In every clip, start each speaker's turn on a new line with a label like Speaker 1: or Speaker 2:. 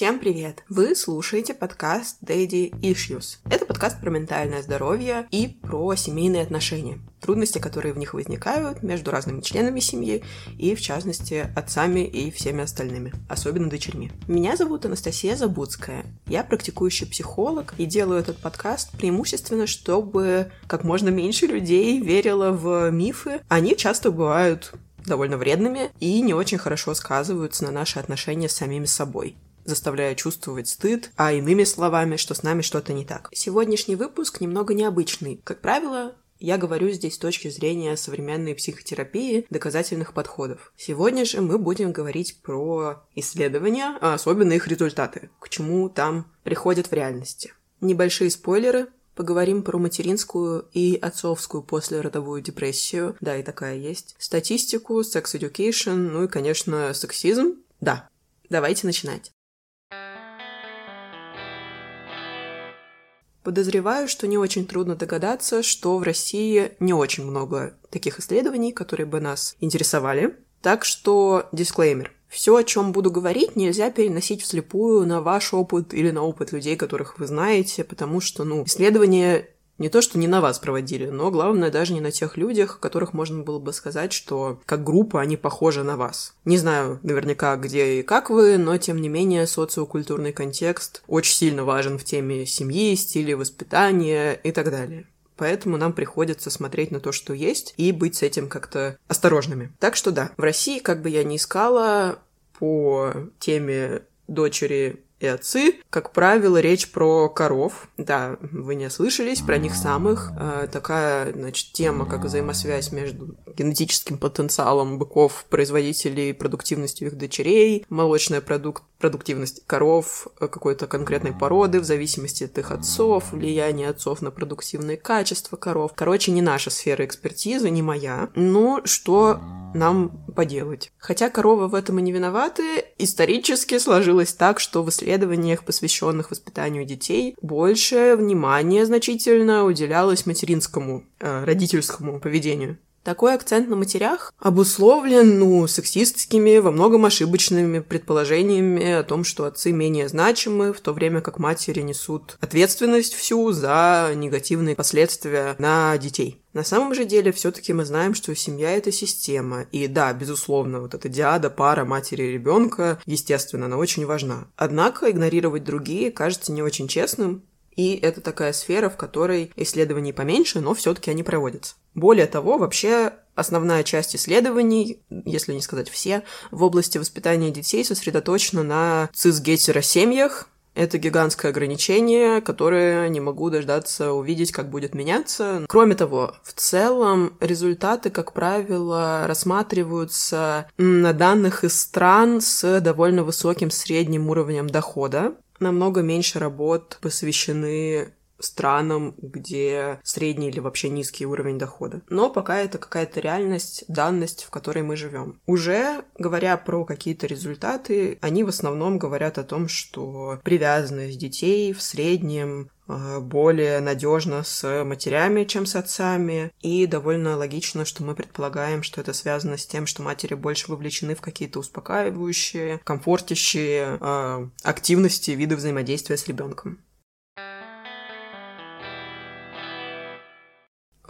Speaker 1: Всем привет! Вы слушаете подкаст Daddy Issues. Это подкаст про ментальное здоровье и про семейные отношения. Трудности, которые в них возникают между разными членами семьи и, в частности, отцами и всеми остальными, особенно дочерьми. Меня зовут Анастасия Забудская. Я практикующий психолог и делаю этот подкаст преимущественно, чтобы как можно меньше людей верило в мифы. Они часто бывают довольно вредными и не очень хорошо сказываются на наши отношения с самими собой заставляя чувствовать стыд, а иными словами, что с нами что-то не так. Сегодняшний выпуск немного необычный. Как правило, я говорю здесь с точки зрения современной психотерапии, доказательных подходов. Сегодня же мы будем говорить про исследования, а особенно их результаты, к чему там приходят в реальности. Небольшие спойлеры, Поговорим про материнскую и отцовскую послеродовую депрессию. Да, и такая есть. Статистику, секс-education, ну и, конечно, сексизм. Да, давайте начинать. Подозреваю, что не очень трудно догадаться, что в России не очень много таких исследований, которые бы нас интересовали. Так что дисклеймер. Все, о чем буду говорить, нельзя переносить вслепую на ваш опыт или на опыт людей, которых вы знаете, потому что, ну, исследования не то, что не на вас проводили, но главное даже не на тех людях, которых можно было бы сказать, что как группа они похожи на вас. Не знаю наверняка, где и как вы, но тем не менее социокультурный контекст очень сильно важен в теме семьи, стиля воспитания и так далее. Поэтому нам приходится смотреть на то, что есть, и быть с этим как-то осторожными. Так что да, в России, как бы я ни искала, по теме дочери и отцы. Как правило, речь про коров. Да, вы не ослышались, про них самых. Э, такая, значит, тема, как взаимосвязь между генетическим потенциалом быков, производителей, продуктивностью их дочерей, молочная продукт, продуктивность коров э, какой-то конкретной породы в зависимости от их отцов, влияние отцов на продуктивные качества коров. Короче, не наша сфера экспертизы, не моя. Ну, что нам поделать? Хотя коровы в этом и не виноваты, исторически сложилось так, что в исследованиях, посвященных воспитанию детей, больше внимания значительно уделялось материнскому, э, родительскому поведению. Такой акцент на матерях обусловлен, ну, сексистскими, во многом ошибочными предположениями о том, что отцы менее значимы, в то время как матери несут ответственность всю за негативные последствия на детей. На самом же деле, все-таки мы знаем, что семья это система. И да, безусловно, вот эта диада, пара матери и ребенка, естественно, она очень важна. Однако игнорировать другие кажется не очень честным, и это такая сфера, в которой исследований поменьше, но все-таки они проводятся. Более того, вообще основная часть исследований, если не сказать все, в области воспитания детей сосредоточена на цисгетеросемьях, это гигантское ограничение, которое не могу дождаться увидеть, как будет меняться. Кроме того, в целом результаты, как правило, рассматриваются на данных из стран с довольно высоким средним уровнем дохода. Намного меньше работ посвящены странам, где средний или вообще низкий уровень дохода. Но пока это какая-то реальность, данность, в которой мы живем. Уже говоря про какие-то результаты, они в основном говорят о том, что привязанность детей в среднем э, более надежно с матерями, чем с отцами. И довольно логично, что мы предполагаем, что это связано с тем, что матери больше вовлечены в какие-то успокаивающие, комфортящие э, активности, виды взаимодействия с ребенком.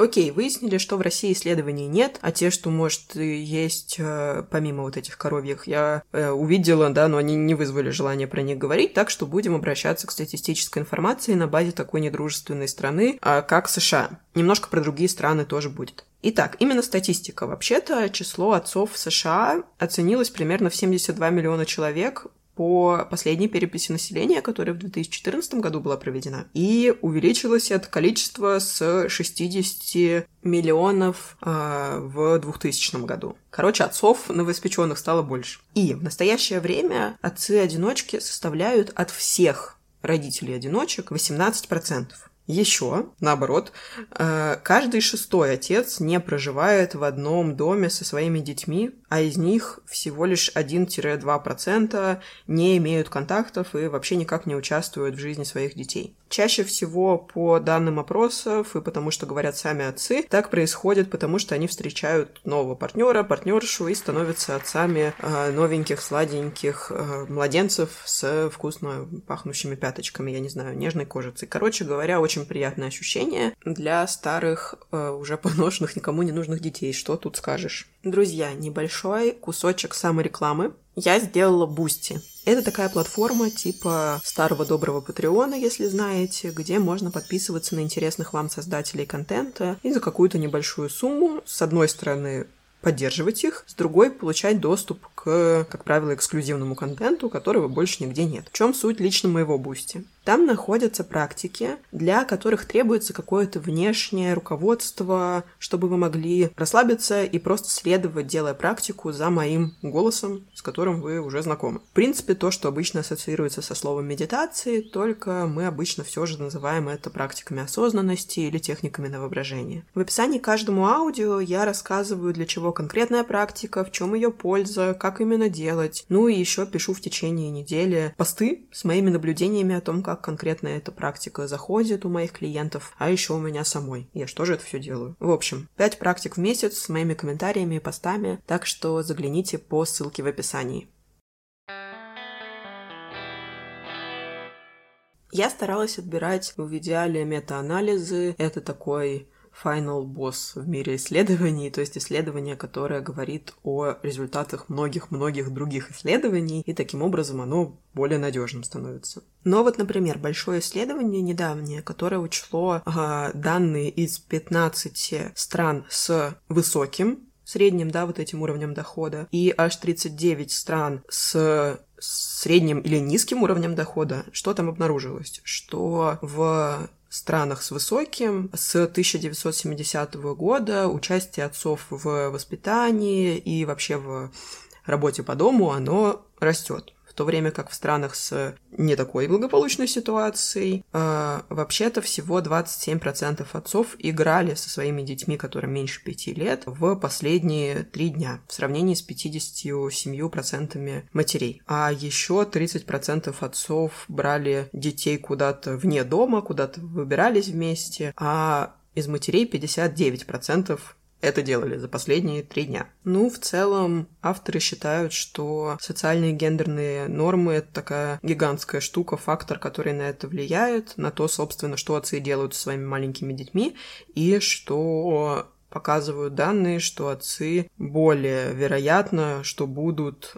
Speaker 1: Окей, выяснили, что в России исследований нет, а те, что, может, есть э, помимо вот этих коровьих, я э, увидела, да, но они не вызвали желания про них говорить, так что будем обращаться к статистической информации на базе такой недружественной страны, а, как США. Немножко про другие страны тоже будет. Итак, именно статистика. Вообще-то число отцов в США оценилось примерно в 72 миллиона человек по последней переписи населения, которая в 2014 году была проведена, и увеличилось это количество с 60 миллионов э, в 2000 году. Короче, отцов новоиспеченных стало больше. И в настоящее время отцы-одиночки составляют от всех родителей-одиночек 18%. Еще, наоборот, э, каждый шестой отец не проживает в одном доме со своими детьми, а из них всего лишь 1-2% не имеют контактов и вообще никак не участвуют в жизни своих детей. Чаще всего по данным опросов и потому что говорят сами отцы, так происходит, потому что они встречают нового партнера, партнершу и становятся отцами э, новеньких, сладеньких э, младенцев с вкусно пахнущими пяточками, я не знаю, нежной кожицей. Короче говоря, очень приятное ощущение для старых, э, уже поношенных, никому не нужных детей. Что тут скажешь? Друзья, небольшой кусочек саморекламы я сделала Boosty. Это такая платформа типа старого доброго Patreon а, если знаете, где можно подписываться на интересных вам создателей контента и за какую-то небольшую сумму, с одной стороны, поддерживать их, с другой получать доступ к, как правило, эксклюзивному контенту, которого больше нигде нет. В чем суть лично моего Boosty? Там находятся практики, для которых требуется какое-то внешнее руководство, чтобы вы могли расслабиться и просто следовать, делая практику за моим голосом, с которым вы уже знакомы. В принципе, то, что обычно ассоциируется со словом медитации, только мы обычно все же называем это практиками осознанности или техниками на воображение. В описании к каждому аудио я рассказываю, для чего конкретная практика, в чем ее польза, как именно делать. Ну и еще пишу в течение недели посты с моими наблюдениями о том, как конкретно эта практика заходит у моих клиентов, а еще у меня самой. Я что же это все делаю? В общем, 5 практик в месяц с моими комментариями и постами, так что загляните по ссылке в описании. Я старалась отбирать в идеале мета-анализы. Это такой final boss в мире исследований, то есть исследование, которое говорит о результатах многих-многих других исследований, и таким образом оно более надежным становится. Но вот, например, большое исследование недавнее, которое учло э, данные из 15 стран с высоким средним, да, вот этим уровнем дохода, и аж 39 стран с средним или низким уровнем дохода, что там обнаружилось? Что в странах с высоким. С 1970 года участие отцов в воспитании и вообще в работе по дому, оно растет то время как в странах с не такой благополучной ситуацией э, вообще-то всего 27% отцов играли со своими детьми, которым меньше 5 лет, в последние три дня в сравнении с 57% матерей. А еще 30% отцов брали детей куда-то вне дома, куда-то выбирались вместе, а из матерей 59% это делали за последние три дня. Ну, в целом, авторы считают, что социальные гендерные нормы — это такая гигантская штука, фактор, который на это влияет, на то, собственно, что отцы делают со своими маленькими детьми, и что показывают данные, что отцы более вероятно, что будут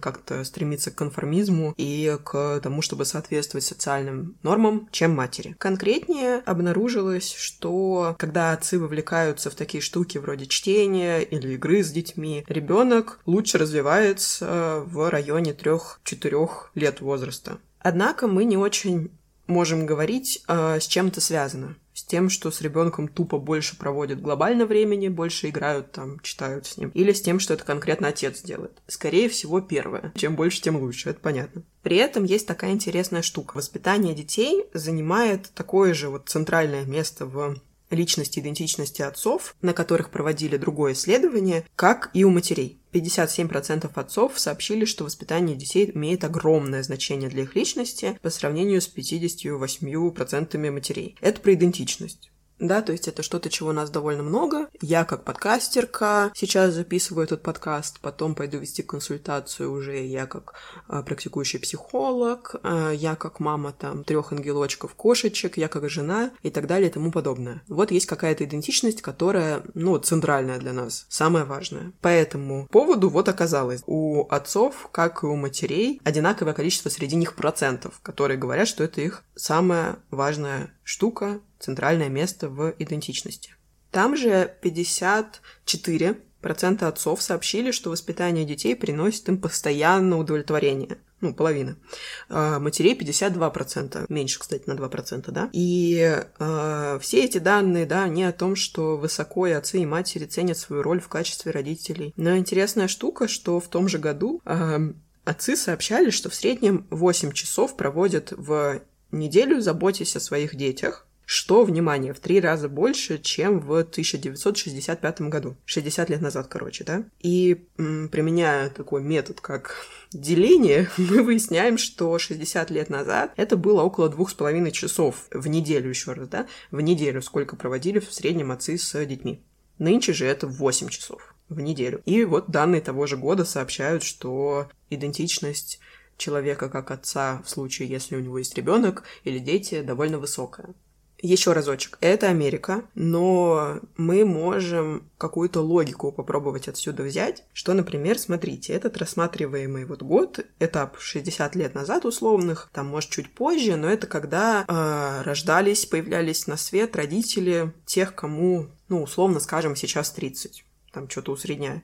Speaker 1: как-то стремиться к конформизму и к тому, чтобы соответствовать социальным нормам, чем матери. Конкретнее обнаружилось, что когда отцы вовлекаются в такие штуки вроде чтения или игры с детьми, ребенок лучше развивается в районе 3-4 лет возраста. Однако мы не очень можем говорить, э, с чем это связано с тем, что с ребенком тупо больше проводят глобально времени, больше играют там, читают с ним, или с тем, что это конкретно отец делает. Скорее всего, первое. Чем больше, тем лучше, это понятно. При этом есть такая интересная штука. Воспитание детей занимает такое же вот центральное место в личности, идентичности отцов, на которых проводили другое исследование, как и у матерей. 57% отцов сообщили, что воспитание детей имеет огромное значение для их личности по сравнению с 58% матерей. Это про идентичность да, то есть это что-то, чего у нас довольно много. Я как подкастерка сейчас записываю этот подкаст, потом пойду вести консультацию уже я как а, практикующий психолог, а, я как мама там трех ангелочков кошечек, я как жена и так далее и тому подобное. Вот есть какая-то идентичность, которая, ну, центральная для нас, самая важная. По этому поводу вот оказалось, у отцов, как и у матерей, одинаковое количество среди них процентов, которые говорят, что это их самая важная штука, центральное место в идентичности. Там же 54 процента отцов сообщили, что воспитание детей приносит им постоянное удовлетворение. Ну, половина. А матерей 52%. Меньше, кстати, на 2%, да? И э, все эти данные, да, они о том, что высоко и отцы, и матери ценят свою роль в качестве родителей. Но интересная штука, что в том же году э, отцы сообщали, что в среднем 8 часов проводят в неделю, заботясь о своих детях, что, внимание, в три раза больше, чем в 1965 году. 60 лет назад, короче, да? И м, применяя такой метод, как деление, мы выясняем, что 60 лет назад это было около двух с половиной часов в неделю еще раз, да? В неделю сколько проводили в среднем отцы с детьми. Нынче же это 8 часов в неделю. И вот данные того же года сообщают, что идентичность человека как отца в случае, если у него есть ребенок или дети, довольно высокая. Еще разочек. Это Америка, но мы можем какую-то логику попробовать отсюда взять, что, например, смотрите, этот рассматриваемый вот год, этап 60 лет назад условных, там, может, чуть позже, но это когда э, рождались, появлялись на свет родители тех, кому, ну, условно скажем, сейчас 30, там что-то усредняя.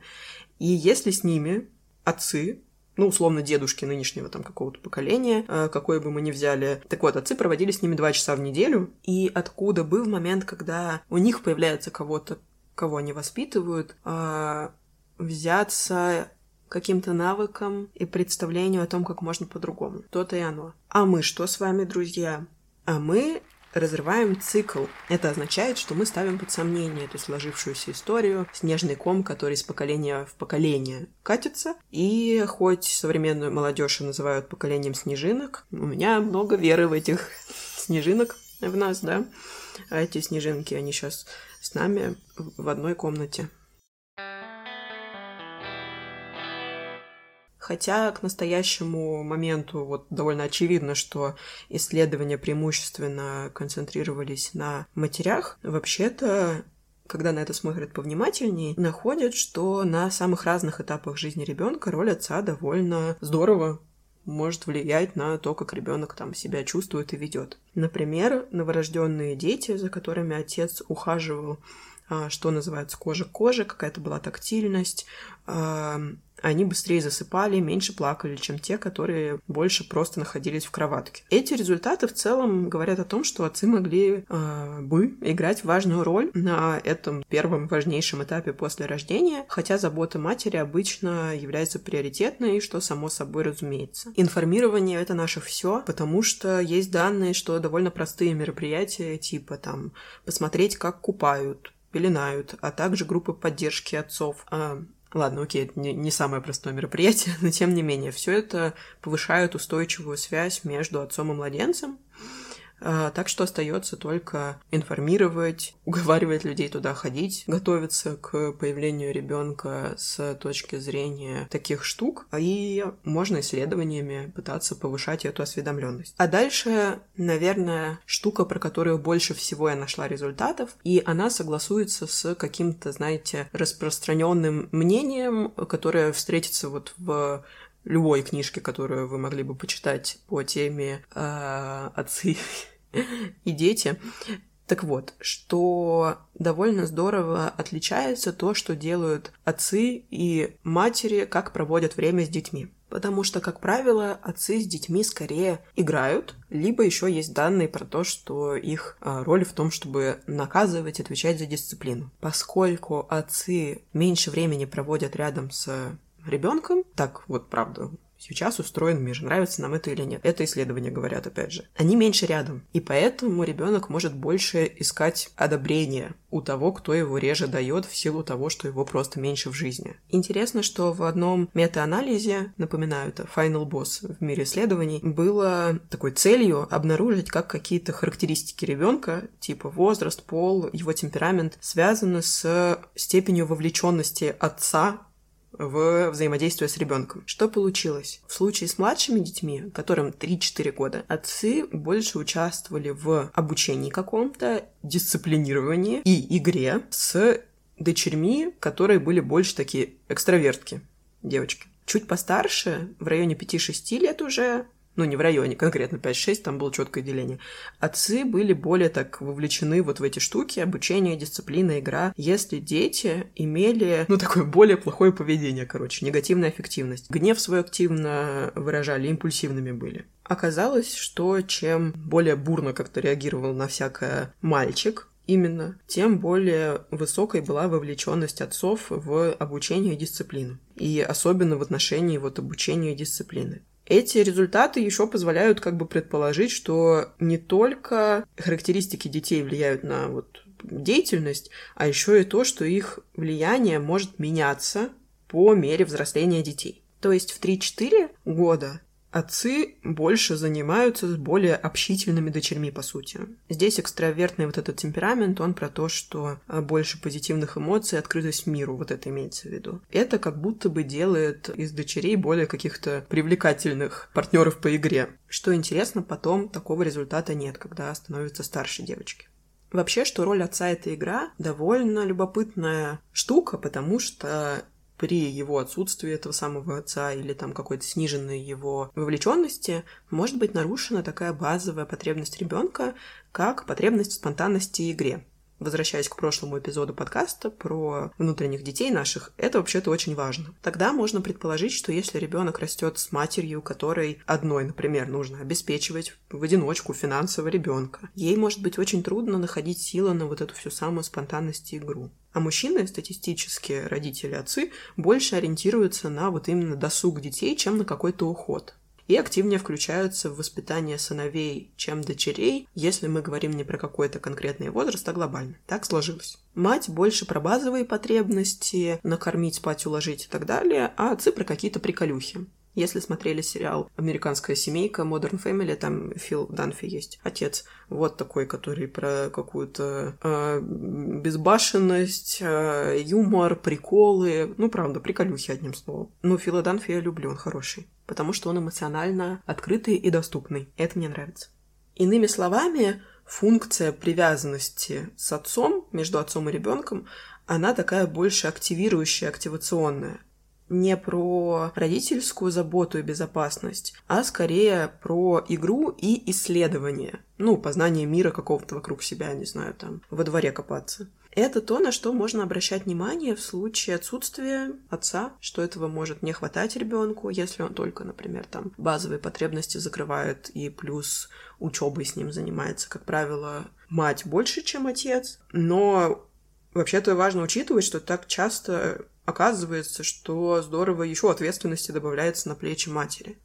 Speaker 1: И если с ними отцы ну, условно, дедушки нынешнего там какого-то поколения, э, какое бы мы ни взяли. Так вот, отцы проводили с ними два часа в неделю, и откуда был момент, когда у них появляется кого-то, кого они воспитывают, а, взяться каким-то навыкам и представлению о том, как можно по-другому. То-то и оно. А мы что с вами, друзья? А мы разрываем цикл. Это означает, что мы ставим под сомнение эту сложившуюся историю, снежный ком, который из поколения в поколение катится. И хоть современную молодежь называют поколением снежинок, у меня много веры в этих снежинок в нас, да. А эти снежинки, они сейчас с нами в одной комнате. Хотя к настоящему моменту вот довольно очевидно, что исследования преимущественно концентрировались на матерях, вообще-то когда на это смотрят повнимательнее, находят, что на самых разных этапах жизни ребенка роль отца довольно здорово может влиять на то, как ребенок там себя чувствует и ведет. Например, новорожденные дети, за которыми отец ухаживал, что называется кожа к коже, какая-то была тактильность, они быстрее засыпали, меньше плакали, чем те, которые больше просто находились в кроватке. Эти результаты в целом говорят о том, что отцы могли э, бы играть важную роль на этом первом важнейшем этапе после рождения, хотя забота матери обычно является приоритетной, что само собой разумеется. Информирование — это наше все, потому что есть данные, что довольно простые мероприятия, типа там посмотреть, как купают, пеленают, а также группы поддержки отцов, а, Ладно, окей, это не, не самое простое мероприятие, но тем не менее, все это повышает устойчивую связь между отцом и младенцем, так что остается только информировать, уговаривать людей туда ходить, готовиться к появлению ребенка с точки зрения таких штук, и можно исследованиями пытаться повышать эту осведомленность. А дальше, наверное, штука, про которую больше всего я нашла результатов, и она согласуется с каким-то, знаете, распространенным мнением, которое встретится вот в любой книжке, которую вы могли бы почитать по теме э, отцы и дети. Так вот, что довольно здорово отличается то, что делают отцы и матери, как проводят время с детьми. Потому что, как правило, отцы с детьми скорее играют, либо еще есть данные про то, что их а, роль в том, чтобы наказывать, отвечать за дисциплину. Поскольку отцы меньше времени проводят рядом с ребенком, так вот правда сейчас устроен мир, нравится нам это или нет. Это исследования говорят, опять же. Они меньше рядом, и поэтому ребенок может больше искать одобрение у того, кто его реже дает в силу того, что его просто меньше в жизни. Интересно, что в одном мета-анализе, напоминаю, это Final Boss в мире исследований, было такой целью обнаружить, как какие-то характеристики ребенка, типа возраст, пол, его темперамент, связаны с степенью вовлеченности отца в взаимодействие с ребенком. Что получилось? В случае с младшими детьми, которым 3-4 года, отцы больше участвовали в обучении каком-то, дисциплинировании и игре с дочерьми, которые были больше такие экстравертки, девочки. Чуть постарше, в районе 5-6 лет уже, ну, не в районе, конкретно 5-6, там было четкое деление. Отцы были более так вовлечены вот в эти штуки, обучение, дисциплина, игра, если дети имели, ну, такое более плохое поведение, короче, негативная эффективность. Гнев свой активно выражали, импульсивными были. Оказалось, что чем более бурно как-то реагировал на всякое мальчик, Именно. Тем более высокой была вовлеченность отцов в обучение и дисциплину. И особенно в отношении вот обучения и дисциплины. Эти результаты еще позволяют как бы предположить, что не только характеристики детей влияют на вот деятельность, а еще и то, что их влияние может меняться по мере взросления детей. То есть в 3-4 года Отцы больше занимаются с более общительными дочерьми, по сути. Здесь экстравертный вот этот темперамент, он про то, что а, больше позитивных эмоций, открытость миру, вот это имеется в виду. Это как будто бы делает из дочерей более каких-то привлекательных партнеров по игре. Что интересно, потом такого результата нет, когда становятся старше девочки. Вообще, что роль отца — это игра, довольно любопытная штука, потому что при его отсутствии этого самого отца или там какой-то сниженной его вовлеченности может быть нарушена такая базовая потребность ребенка, как потребность в спонтанности и игре возвращаясь к прошлому эпизоду подкаста про внутренних детей наших, это вообще-то очень важно. Тогда можно предположить, что если ребенок растет с матерью, которой одной, например, нужно обеспечивать в одиночку финансово ребенка, ей может быть очень трудно находить силы на вот эту всю самую спонтанность и игру. А мужчины, статистически родители, отцы, больше ориентируются на вот именно досуг детей, чем на какой-то уход и активнее включаются в воспитание сыновей, чем дочерей, если мы говорим не про какой-то конкретный возраст, а глобально. Так сложилось. Мать больше про базовые потребности, накормить, спать, уложить и так далее, а отцы про какие-то приколюхи. Если смотрели сериал «Американская семейка», Modern Family, там Фил Данфи есть, отец, вот такой, который про какую-то э, безбашенность, э, юмор, приколы, ну, правда, приколюхи, одним словом. Ну, Фила Данфи я люблю, он хороший, потому что он эмоционально открытый и доступный. Это мне нравится. Иными словами, функция привязанности с отцом, между отцом и ребенком, она такая больше активирующая, активационная не про родительскую заботу и безопасность, а скорее про игру и исследование. Ну, познание мира какого-то вокруг себя, не знаю, там, во дворе копаться. Это то, на что можно обращать внимание в случае отсутствия отца, что этого может не хватать ребенку, если он только, например, там базовые потребности закрывает и плюс учебой с ним занимается. Как правило, мать больше, чем отец, но вообще-то важно учитывать, что так часто оказывается, что здорово еще ответственности добавляется на плечи матери.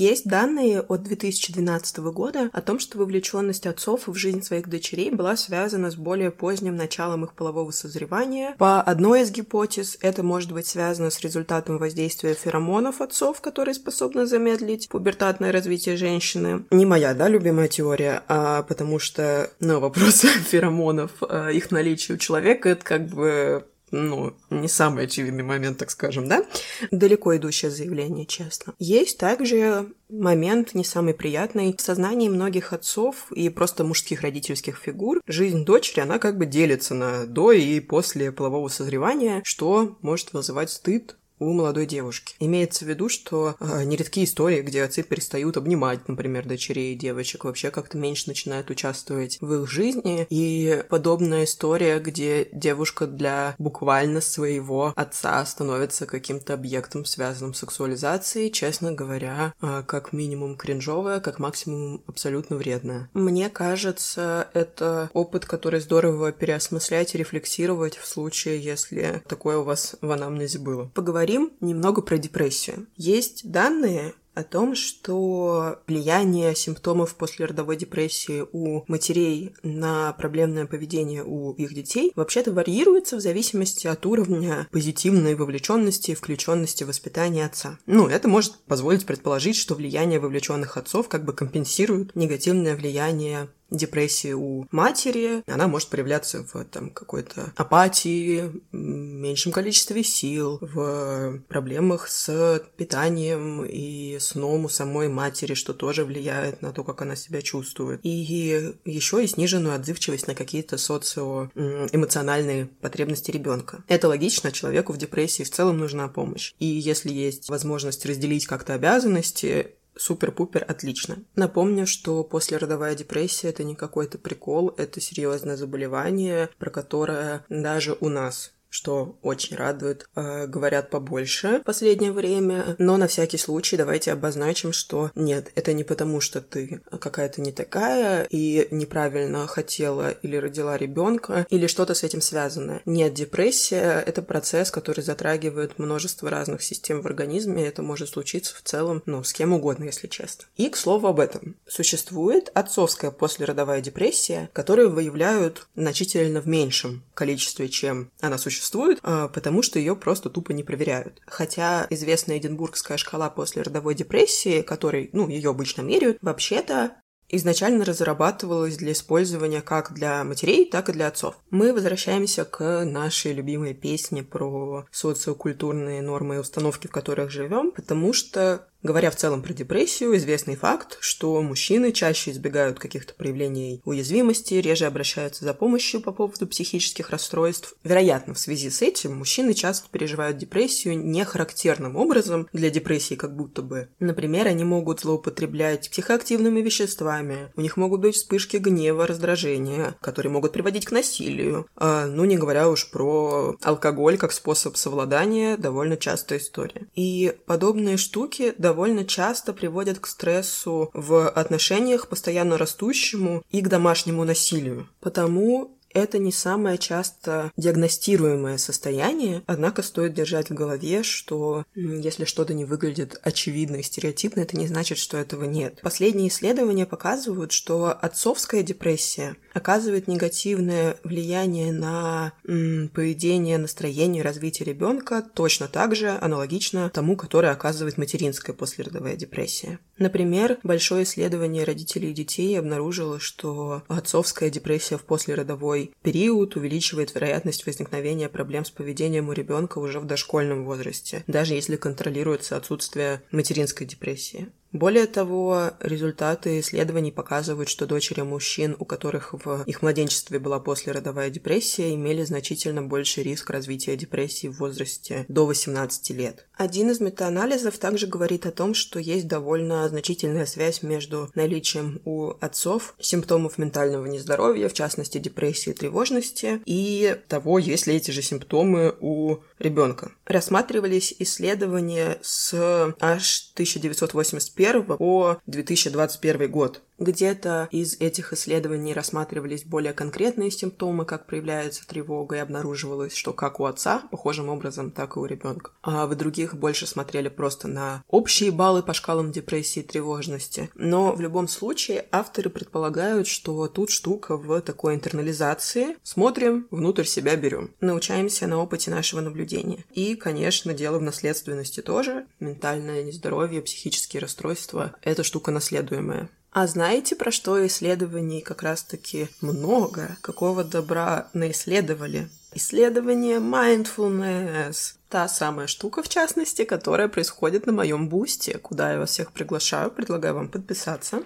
Speaker 1: Есть данные от 2012 года о том, что вовлеченность отцов в жизнь своих дочерей была связана с более поздним началом их полового созревания. По одной из гипотез это может быть связано с результатом воздействия феромонов отцов, которые способны замедлить пубертатное развитие женщины. Не моя, да, любимая теория, а потому что, ну, вопрос феромонов, э, их наличие у человека, это как бы ну, не самый очевидный момент, так скажем, да? Далеко идущее заявление, честно. Есть также момент не самый приятный. В сознании многих отцов и просто мужских родительских фигур жизнь дочери, она как бы делится на до и после полового созревания, что может вызывать стыд, у молодой девушки. Имеется в виду, что э, нередки истории, где отцы перестают обнимать, например, дочерей и девочек, вообще как-то меньше начинают участвовать в их жизни. И подобная история, где девушка для буквально своего отца становится каким-то объектом, связанным с сексуализацией, честно говоря, э, как минимум кринжовая, как максимум абсолютно вредная. Мне кажется, это опыт, который здорово переосмыслять и рефлексировать в случае, если такое у вас в анамнезе было. Поговорим поговорим немного про депрессию. Есть данные о том, что влияние симптомов после родовой депрессии у матерей на проблемное поведение у их детей вообще-то варьируется в зависимости от уровня позитивной вовлеченности и включенности в воспитание отца. Ну, это может позволить предположить, что влияние вовлеченных отцов как бы компенсирует негативное влияние депрессии у матери, она может проявляться в там, какой-то апатии, меньшем количестве сил, в проблемах с питанием и сном у самой матери, что тоже влияет на то, как она себя чувствует. И еще и сниженную отзывчивость на какие-то социоэмоциональные потребности ребенка. Это логично, человеку в депрессии в целом нужна помощь. И если есть возможность разделить как-то обязанности, супер-пупер отлично. Напомню, что послеродовая депрессия это не какой-то прикол, это серьезное заболевание, про которое даже у нас что очень радует. Э, говорят побольше в последнее время, но на всякий случай давайте обозначим, что нет, это не потому, что ты какая-то не такая и неправильно хотела или родила ребенка или что-то с этим связанное. Нет, депрессия — это процесс, который затрагивает множество разных систем в организме, это может случиться в целом, ну, с кем угодно, если честно. И, к слову об этом, существует отцовская послеродовая депрессия, которую выявляют значительно в меньшем количестве, чем она существует, а, потому что ее просто тупо не проверяют. Хотя известная Эдинбургская шкала после родовой депрессии, которой, ну, ее обычно меряют, вообще-то изначально разрабатывалась для использования как для матерей, так и для отцов. Мы возвращаемся к нашей любимой песне про социокультурные нормы и установки, в которых живем, потому что Говоря в целом про депрессию, известный факт, что мужчины чаще избегают каких-то проявлений уязвимости, реже обращаются за помощью по поводу психических расстройств. Вероятно, в связи с этим мужчины часто переживают депрессию не характерным образом для депрессии как будто бы. Например, они могут злоупотреблять психоактивными веществами, у них могут быть вспышки гнева, раздражения, которые могут приводить к насилию. А, ну, не говоря уж про алкоголь как способ совладания, довольно частая история. И подобные штуки довольно часто приводят к стрессу в отношениях, постоянно растущему и к домашнему насилию. Потому это не самое часто диагностируемое состояние, однако стоит держать в голове, что если что-то не выглядит очевидно и стереотипно, это не значит, что этого нет. Последние исследования показывают, что отцовская депрессия оказывает негативное влияние на м, поведение, настроение, развитие ребенка точно так же аналогично тому, которое оказывает материнская послеродовая депрессия. Например, большое исследование родителей и детей обнаружило, что отцовская депрессия в послеродовой такой период увеличивает вероятность возникновения проблем с поведением у ребенка уже в дошкольном возрасте, даже если контролируется отсутствие материнской депрессии. Более того, результаты исследований показывают, что дочери мужчин, у которых в их младенчестве была послеродовая депрессия, имели значительно больший риск развития депрессии в возрасте до 18 лет. Один из метаанализов также говорит о том, что есть довольно значительная связь между наличием у отцов симптомов ментального нездоровья, в частности депрессии и тревожности, и того, есть ли эти же симптомы у ребенка. Рассматривались исследования с аж 1985 2021 по 2021 год. Где-то из этих исследований рассматривались более конкретные симптомы, как проявляется тревога, и обнаруживалось, что как у отца, похожим образом, так и у ребенка. А в других больше смотрели просто на общие баллы по шкалам депрессии и тревожности. Но в любом случае авторы предполагают, что тут штука в такой интернализации. Смотрим, внутрь себя берем. Научаемся на опыте нашего наблюдения. И, конечно, дело в наследственности тоже. Ментальное нездоровье, психические расстройства — это штука наследуемая. А знаете, про что исследований как раз-таки много? Какого добра наисследовали? Исследование mindfulness. Та самая штука, в частности, которая происходит на моем бусте, куда я вас всех приглашаю, предлагаю вам подписаться.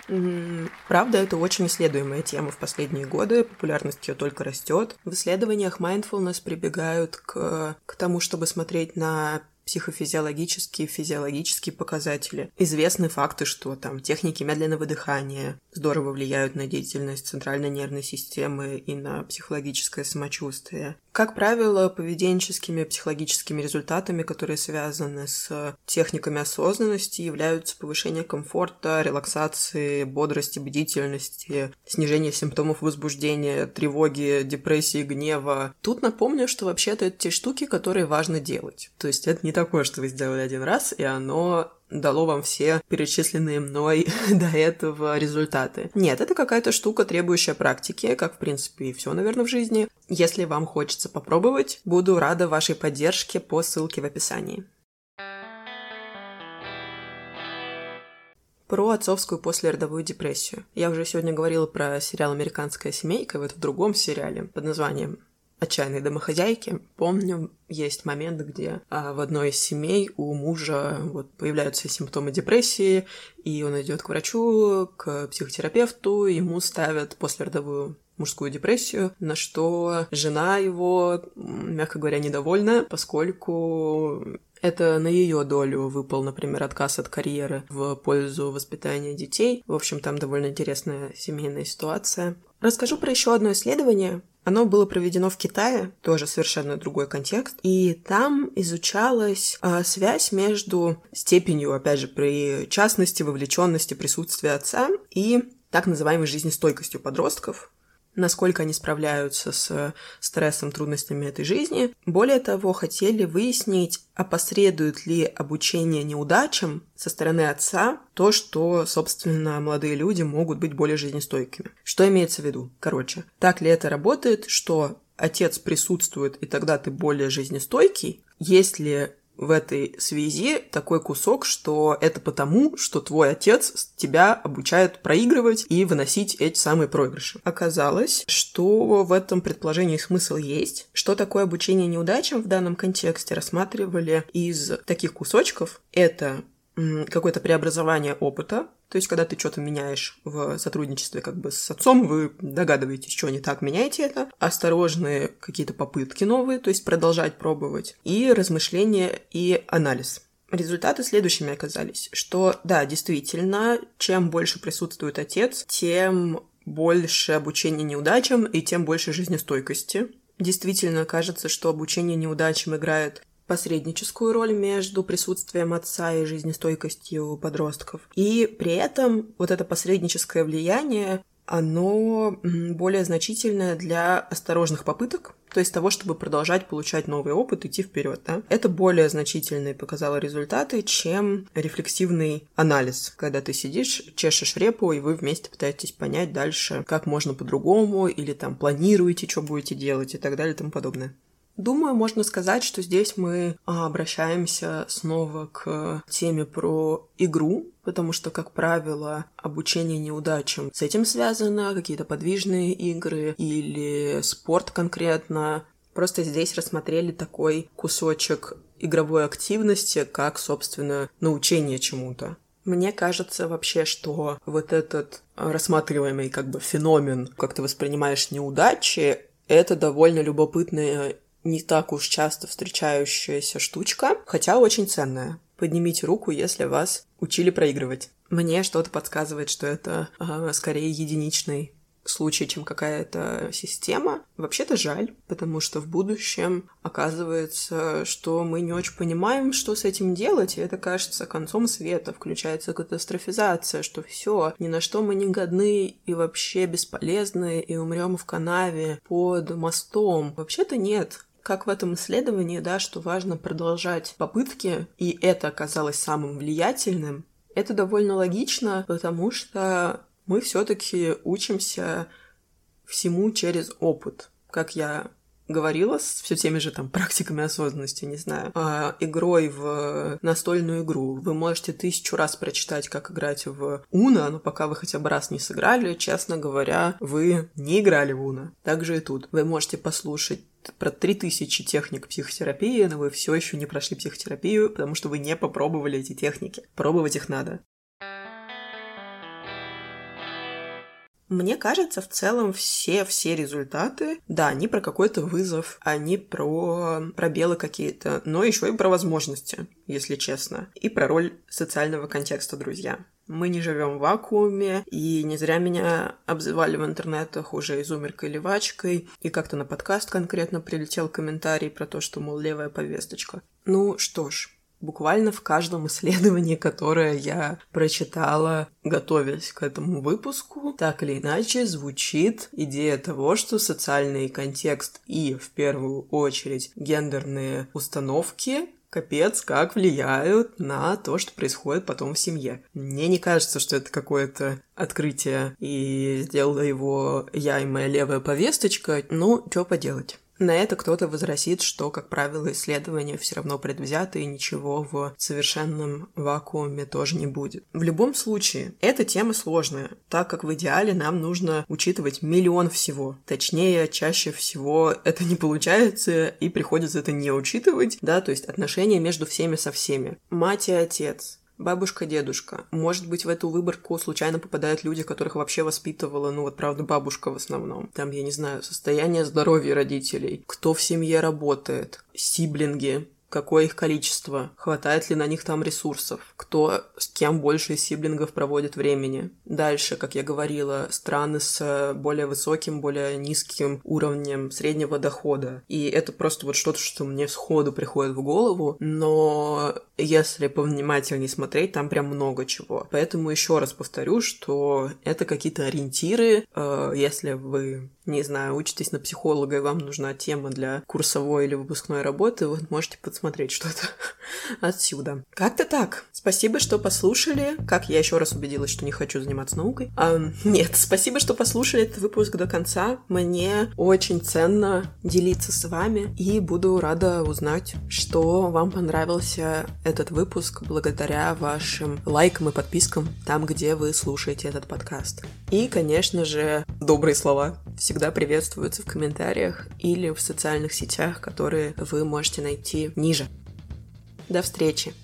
Speaker 1: Правда, это очень исследуемая тема в последние годы, популярность ее только растет. В исследованиях mindfulness прибегают к, к тому, чтобы смотреть на психофизиологические, физиологические показатели. Известны факты, что там техники медленного дыхания здорово влияют на деятельность центральной нервной системы и на психологическое самочувствие. Как правило, поведенческими психологическими результатами, которые связаны с техниками осознанности, являются повышение комфорта, релаксации, бодрости, бдительности, снижение симптомов возбуждения, тревоги, депрессии, гнева. Тут напомню, что вообще-то это те штуки, которые важно делать. То есть это не такое, что вы сделали один раз, и оно дало вам все перечисленные мной до этого результаты. Нет, это какая-то штука, требующая практики, как, в принципе, и все, наверное, в жизни. Если вам хочется попробовать, буду рада вашей поддержке по ссылке в описании. Про отцовскую послеродовую депрессию. Я уже сегодня говорила про сериал «Американская семейка», вот в другом сериале под названием отчаянной домохозяйки. Помню, есть момент, где а, в одной из семей у мужа вот, появляются симптомы депрессии, и он идет к врачу, к психотерапевту, ему ставят послеродовую мужскую депрессию, на что жена его, мягко говоря, недовольна, поскольку это на ее долю выпал, например, отказ от карьеры в пользу воспитания детей. В общем, там довольно интересная семейная ситуация. Расскажу про еще одно исследование. Оно было проведено в Китае, тоже совершенно другой контекст, и там изучалась а, связь между степенью, опять же, при частности, вовлеченности, присутствия отца и так называемой жизнестойкостью подростков, насколько они справляются с стрессом, трудностями этой жизни. Более того, хотели выяснить, опосредует ли обучение неудачам со стороны отца то, что, собственно, молодые люди могут быть более жизнестойкими. Что имеется в виду? Короче, так ли это работает, что отец присутствует, и тогда ты более жизнестойкий, если в этой связи такой кусок, что это потому, что твой отец тебя обучает проигрывать и выносить эти самые проигрыши. Оказалось, что в этом предположении смысл есть. Что такое обучение неудачам в данном контексте рассматривали из таких кусочков. Это какое-то преобразование опыта, то есть, когда ты что-то меняешь в сотрудничестве как бы с отцом, вы догадываетесь, что не так, меняете это. Осторожные какие-то попытки новые, то есть продолжать пробовать. И размышления и анализ. Результаты следующими оказались, что да, действительно, чем больше присутствует отец, тем больше обучения неудачам и тем больше жизнестойкости. Действительно кажется, что обучение неудачам играет посредническую роль между присутствием отца и жизнестойкостью подростков. И при этом вот это посредническое влияние оно более значительное для осторожных попыток, то есть того, чтобы продолжать получать новый опыт, идти вперед. Да? Это более значительные показало результаты, чем рефлексивный анализ, когда ты сидишь, чешешь репу, и вы вместе пытаетесь понять дальше, как можно по-другому, или там планируете, что будете делать и так далее и тому подобное. Думаю, можно сказать, что здесь мы а, обращаемся снова к теме про игру, потому что, как правило, обучение неудачам с этим связано, какие-то подвижные игры или спорт конкретно. Просто здесь рассмотрели такой кусочек игровой активности, как, собственно, научение чему-то. Мне кажется вообще, что вот этот рассматриваемый как бы феномен, как ты воспринимаешь неудачи, это довольно любопытная не так уж часто встречающаяся штучка, хотя очень ценная. Поднимите руку, если вас учили проигрывать. Мне что-то подсказывает, что это э, скорее единичный случай, чем какая-то система. Вообще-то жаль, потому что в будущем оказывается, что мы не очень понимаем, что с этим делать, и это кажется концом света, включается катастрофизация, что все, ни на что мы не годны и вообще бесполезны, и умрем в канаве под мостом. Вообще-то нет как в этом исследовании, да, что важно продолжать попытки, и это оказалось самым влиятельным, это довольно логично, потому что мы все-таки учимся всему через опыт. Как я говорила с все теми же там практиками осознанности, не знаю, а, игрой в настольную игру. Вы можете тысячу раз прочитать, как играть в Уна, но пока вы хотя бы раз не сыграли, честно говоря, вы не играли в Уна. Так же и тут. Вы можете послушать про 3000 техник психотерапии, но вы все еще не прошли психотерапию, потому что вы не попробовали эти техники. Пробовать их надо. Мне кажется, в целом все-все результаты, да, они про какой-то вызов, они про пробелы какие-то, но еще и про возможности, если честно, и про роль социального контекста, друзья. Мы не живем в вакууме, и не зря меня обзывали в интернетах уже изумеркой левачкой, и как-то на подкаст конкретно прилетел комментарий про то, что, мол, левая повесточка. Ну что ж, буквально в каждом исследовании, которое я прочитала, готовясь к этому выпуску, так или иначе звучит идея того, что социальный контекст и, в первую очередь, гендерные установки капец, как влияют на то, что происходит потом в семье. Мне не кажется, что это какое-то открытие, и сделала его я и моя левая повесточка. Ну, что поделать. На это кто-то возразит, что, как правило, исследования все равно предвзяты и ничего в совершенном вакууме тоже не будет. В любом случае, эта тема сложная, так как в идеале нам нужно учитывать миллион всего. Точнее, чаще всего это не получается и приходится это не учитывать, да, то есть отношения между всеми со всеми. Мать и отец, Бабушка-дедушка. Может быть, в эту выборку случайно попадают люди, которых вообще воспитывала, ну вот, правда, бабушка в основном. Там, я не знаю, состояние здоровья родителей, кто в семье работает, сиблинги, какое их количество, хватает ли на них там ресурсов, кто с кем больше из сиблингов проводит времени. Дальше, как я говорила, страны с более высоким, более низким уровнем среднего дохода. И это просто вот что-то, что мне сходу приходит в голову, но если повнимательнее смотреть, там прям много чего. Поэтому еще раз повторю, что это какие-то ориентиры. Э, если вы, не знаю, учитесь на психолога, и вам нужна тема для курсовой или выпускной работы, вы можете подсмотреть что-то отсюда. Как-то так. Спасибо, что послушали. Как я еще раз убедилась, что не хочу заниматься наукой. А, нет, спасибо, что послушали этот выпуск до конца. Мне очень ценно делиться с вами и буду рада узнать, что вам понравился этот выпуск благодаря вашим лайкам и подпискам там, где вы слушаете этот подкаст. И, конечно же, добрые слова всегда приветствуются в комментариях или в социальных сетях, которые вы можете найти ниже. До встречи!